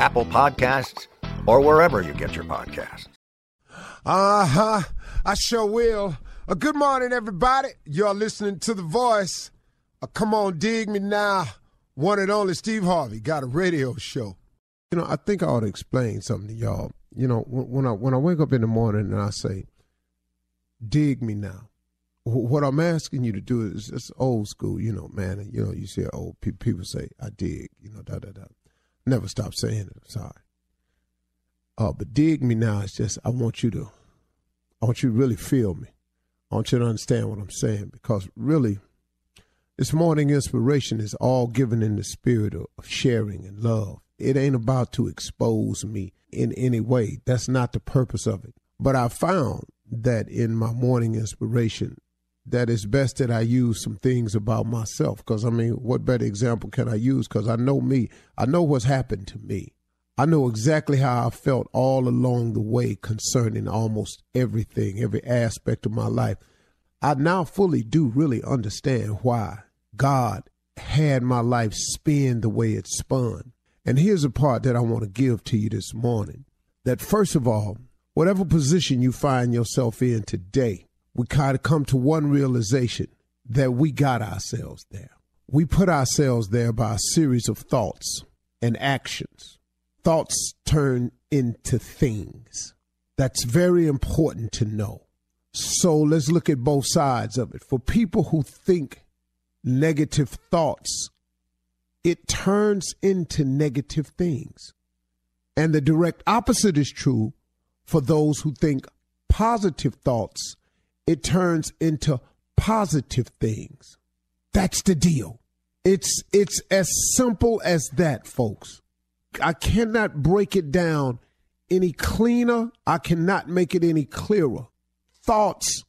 Apple Podcasts, or wherever you get your podcasts. Uh huh. I sure will. Uh, good morning, everybody. You're listening to The Voice. Uh, come on, dig me now. One and only Steve Harvey got a radio show. You know, I think I ought to explain something to y'all. You know, when, I when I wake up in the morning and I say, "Dig me now," what I'm asking you to do is just old school. You know, man. You know, you see old people, people say, "I dig." You know, da da da. Never stop saying it. I'm sorry. Uh, but dig me now. It's just I want you to, I want you to really feel me. I want you to understand what I'm saying because really, this morning inspiration is all given in the spirit of, of sharing and love. It ain't about to expose me in any way. That's not the purpose of it. But I found that in my morning inspiration, that it's best that I use some things about myself. Because, I mean, what better example can I use? Because I know me, I know what's happened to me. I know exactly how I felt all along the way concerning almost everything, every aspect of my life. I now fully do really understand why God had my life spin the way it spun. And here's a part that I want to give to you this morning that, first of all, whatever position you find yourself in today, we kind of come to one realization that we got ourselves there. We put ourselves there by a series of thoughts and actions. Thoughts turn into things. That's very important to know. So let's look at both sides of it. For people who think negative thoughts, it turns into negative things. And the direct opposite is true for those who think positive thoughts it turns into positive things. That's the deal. It's it's as simple as that, folks. I cannot break it down any cleaner. I cannot make it any clearer. Thoughts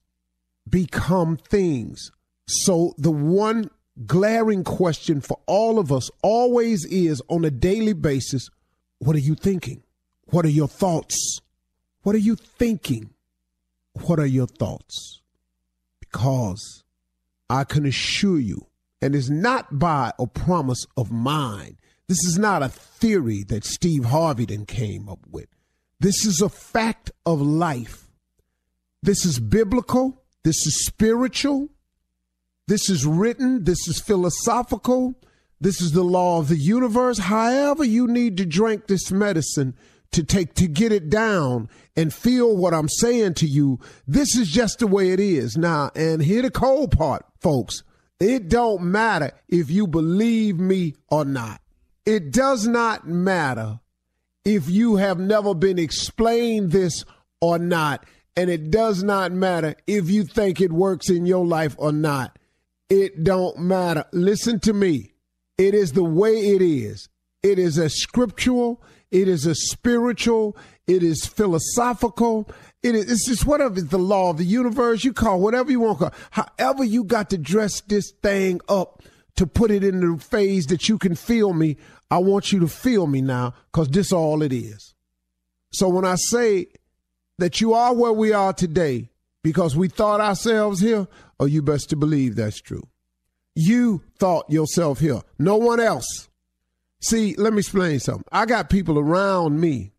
become things. So the one glaring question for all of us always is on a daily basis, what are you thinking? What are your thoughts? What are you thinking? What are your thoughts? Because I can assure you, and it's not by a promise of mine, This is not a theory that Steve Harvey then came up with. This is a fact of life. This is biblical. This is spiritual. This is written. This is philosophical. This is the law of the universe. However, you need to drink this medicine to take to get it down and feel what I'm saying to you. This is just the way it is. Now, and here the cold part, folks. It don't matter if you believe me or not. It does not matter if you have never been explained this or not. And it does not matter if you think it works in your life or not. It don't matter. Listen to me. It is the way it is. It is a scriptural, it is a spiritual, it is philosophical. It is it's just whatever is the law of the universe. You call whatever you want call. However, you got to dress this thing up to put it in the phase that you can feel me. I want you to feel me now, because this all it is. So when I say that you are where we are today because we thought ourselves here, oh, you best to believe that's true. You thought yourself here, no one else. See, let me explain something. I got people around me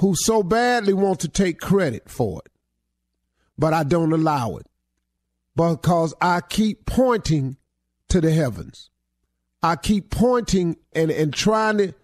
who so badly want to take credit for it, but I don't allow it because I keep pointing to the heavens. I keep pointing and, and trying to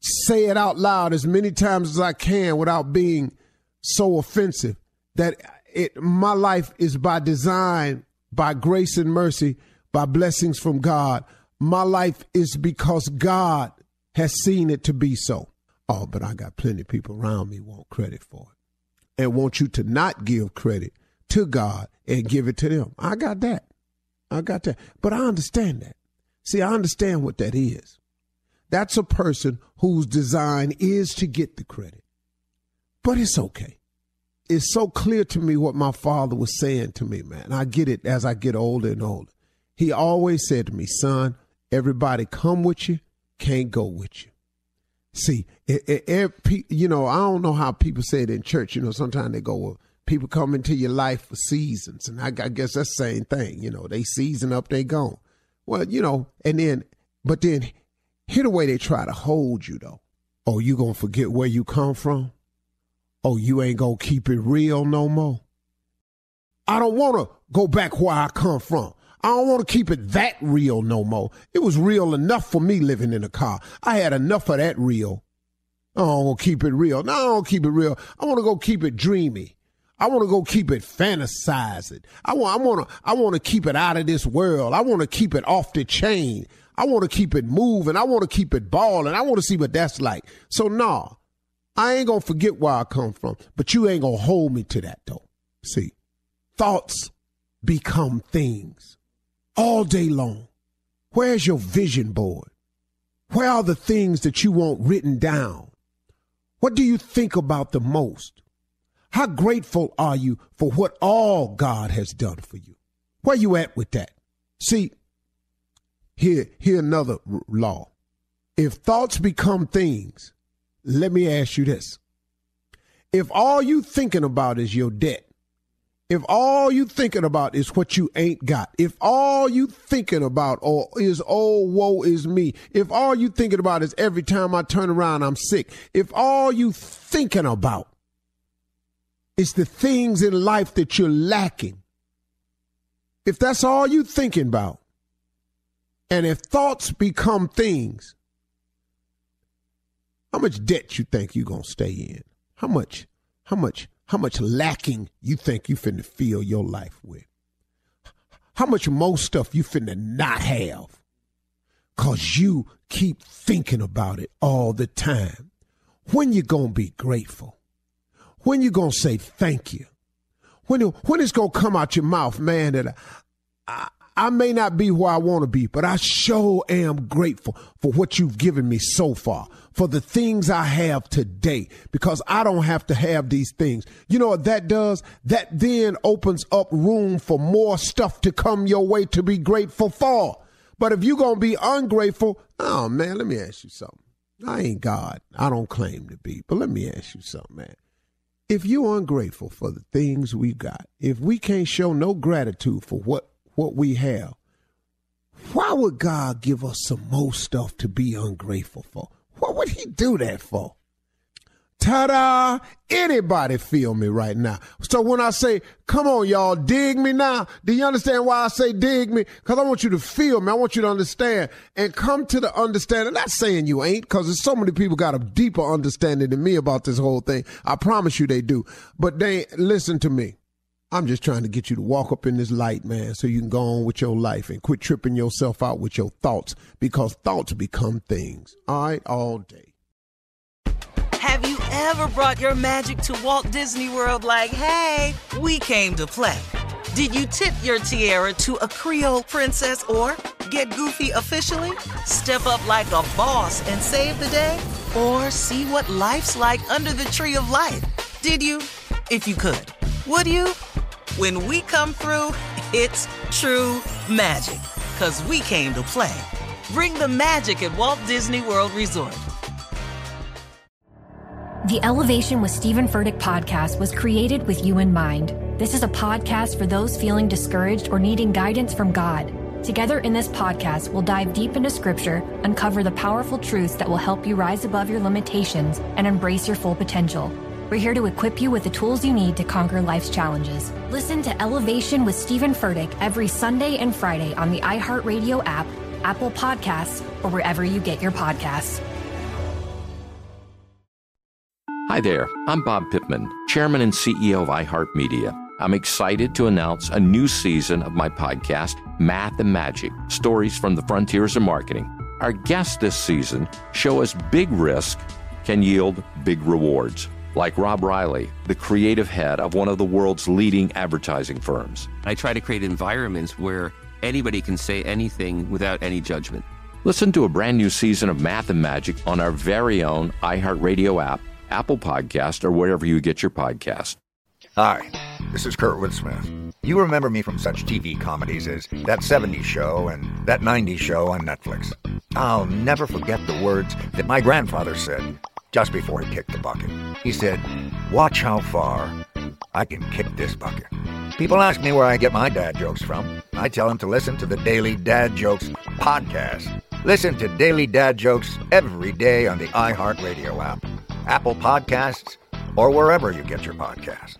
say it out loud as many times as I can without being so offensive that it my life is by design, by grace and mercy, by blessings from God. My life is because God has seen it to be so. Oh, but I got plenty of people around me want credit for it and want you to not give credit to God and give it to them. I got that. I got that. But I understand that. See, I understand what that is. That's a person whose design is to get the credit. But it's okay. It's so clear to me what my father was saying to me, man. I get it as I get older and older. He always said to me, son, everybody come with you, can't go with you. See, it, it, it, you know, I don't know how people say it in church. You know, sometimes they go, well, people come into your life for seasons. And I, I guess that's the same thing. You know, they season up, they gone. Well, you know, and then, but then here the way they try to hold you though. Oh, you gonna forget where you come from? Oh, you ain't gonna keep it real no more? I don't wanna go back where I come from. I don't want to keep it that real no more. It was real enough for me living in a car. I had enough of that real. I don't want to keep it real. No, I don't keep it real. I want to go keep it dreamy. I want to go keep it fantasizing. I want, I want to, I want to keep it out of this world. I want to keep it off the chain. I want to keep it moving. I want to keep it balling. I want to see what that's like. So, nah, I ain't to forget where I come from, but you ain't to hold me to that, though. See, thoughts become things all day long. Where's your vision board? Where are the things that you want written down? What do you think about the most? How grateful are you for what all God has done for you? Where you at with that? See, here, here another law. If thoughts become things, let me ask you this. If all you thinking about is your debt, if all you thinking about is what you ain't got, if all you thinking about or is oh woe is me, if all you thinking about is every time I turn around I'm sick, if all you thinking about is the things in life that you're lacking. If that's all you're thinking about, and if thoughts become things, how much debt you think you're gonna stay in? How much, how much, how much lacking you think you finna fill your life with? How much more stuff you finna not have? Cause you keep thinking about it all the time. When you gonna be grateful? When you gonna say thank you? When when it's gonna come out your mouth, man? That I, I may not be where I want to be, but I sure am grateful for what you've given me so far, for the things I have today, because I don't have to have these things. You know what that does? That then opens up room for more stuff to come your way to be grateful for. But if you're going to be ungrateful, oh man, let me ask you something. I ain't God. I don't claim to be, but let me ask you something, man if you're ungrateful for the things we got, if we can't show no gratitude for what what we have, Why would God give us some more stuff to be ungrateful for? What would He do that for? Ta-da! Anybody feel me right now? So when I say, come on, y'all, dig me now, do you understand why I say dig me? Because I want you to feel me. I want you to understand and come to the understanding. Not saying you ain't, because there's so many people got a deeper understanding than me about this whole thing. I promise you they do. But they listen to me. I'm just trying to get you to walk up in this light, man, so you can go on with your life and quit tripping yourself out with your thoughts because thoughts become things. All right, all day. Have you ever brought your magic to Walt Disney World like, hey, we came to play? Did you tip your tiara to a Creole princess or get goofy officially? Step up like a boss and save the day? Or see what life's like under the tree of life? Did you? If you could. Would you? When we come through, it's true magic. Cause we came to play. Bring the magic at Walt Disney World Resort. The Elevation with Stephen Furtick podcast was created with you in mind. This is a podcast for those feeling discouraged or needing guidance from God. Together in this podcast, we'll dive deep into scripture, uncover the powerful truths that will help you rise above your limitations and embrace your full potential. We're here to equip you with the tools you need to conquer life's challenges. Listen to Elevation with Stephen Furtick every Sunday and Friday on the iHeartRadio app, Apple Podcasts, or wherever you get your podcasts. Hi there, I'm Bob Pittman, Chairman and CEO of iHeartMedia. I'm excited to announce a new season of my podcast, Math and Magic Stories from the Frontiers of Marketing. Our guests this season show us big risk can yield big rewards, like Rob Reilly, the creative head of one of the world's leading advertising firms. I try to create environments where anybody can say anything without any judgment. Listen to a brand new season of Math and Magic on our very own iHeartRadio app Apple Podcast, or wherever you get your podcast. Hi, this is Kurtwood Smith. You remember me from such TV comedies as That 70s Show and That 90s Show on Netflix. I'll never forget the words that my grandfather said just before he kicked the bucket. He said, Watch how far I can kick this bucket. People ask me where I get my dad jokes from. I tell them to listen to the Daily Dad Jokes podcast. Listen to Daily Dad Jokes every day on the iHeartRadio app. Apple Podcasts, or wherever you get your podcasts.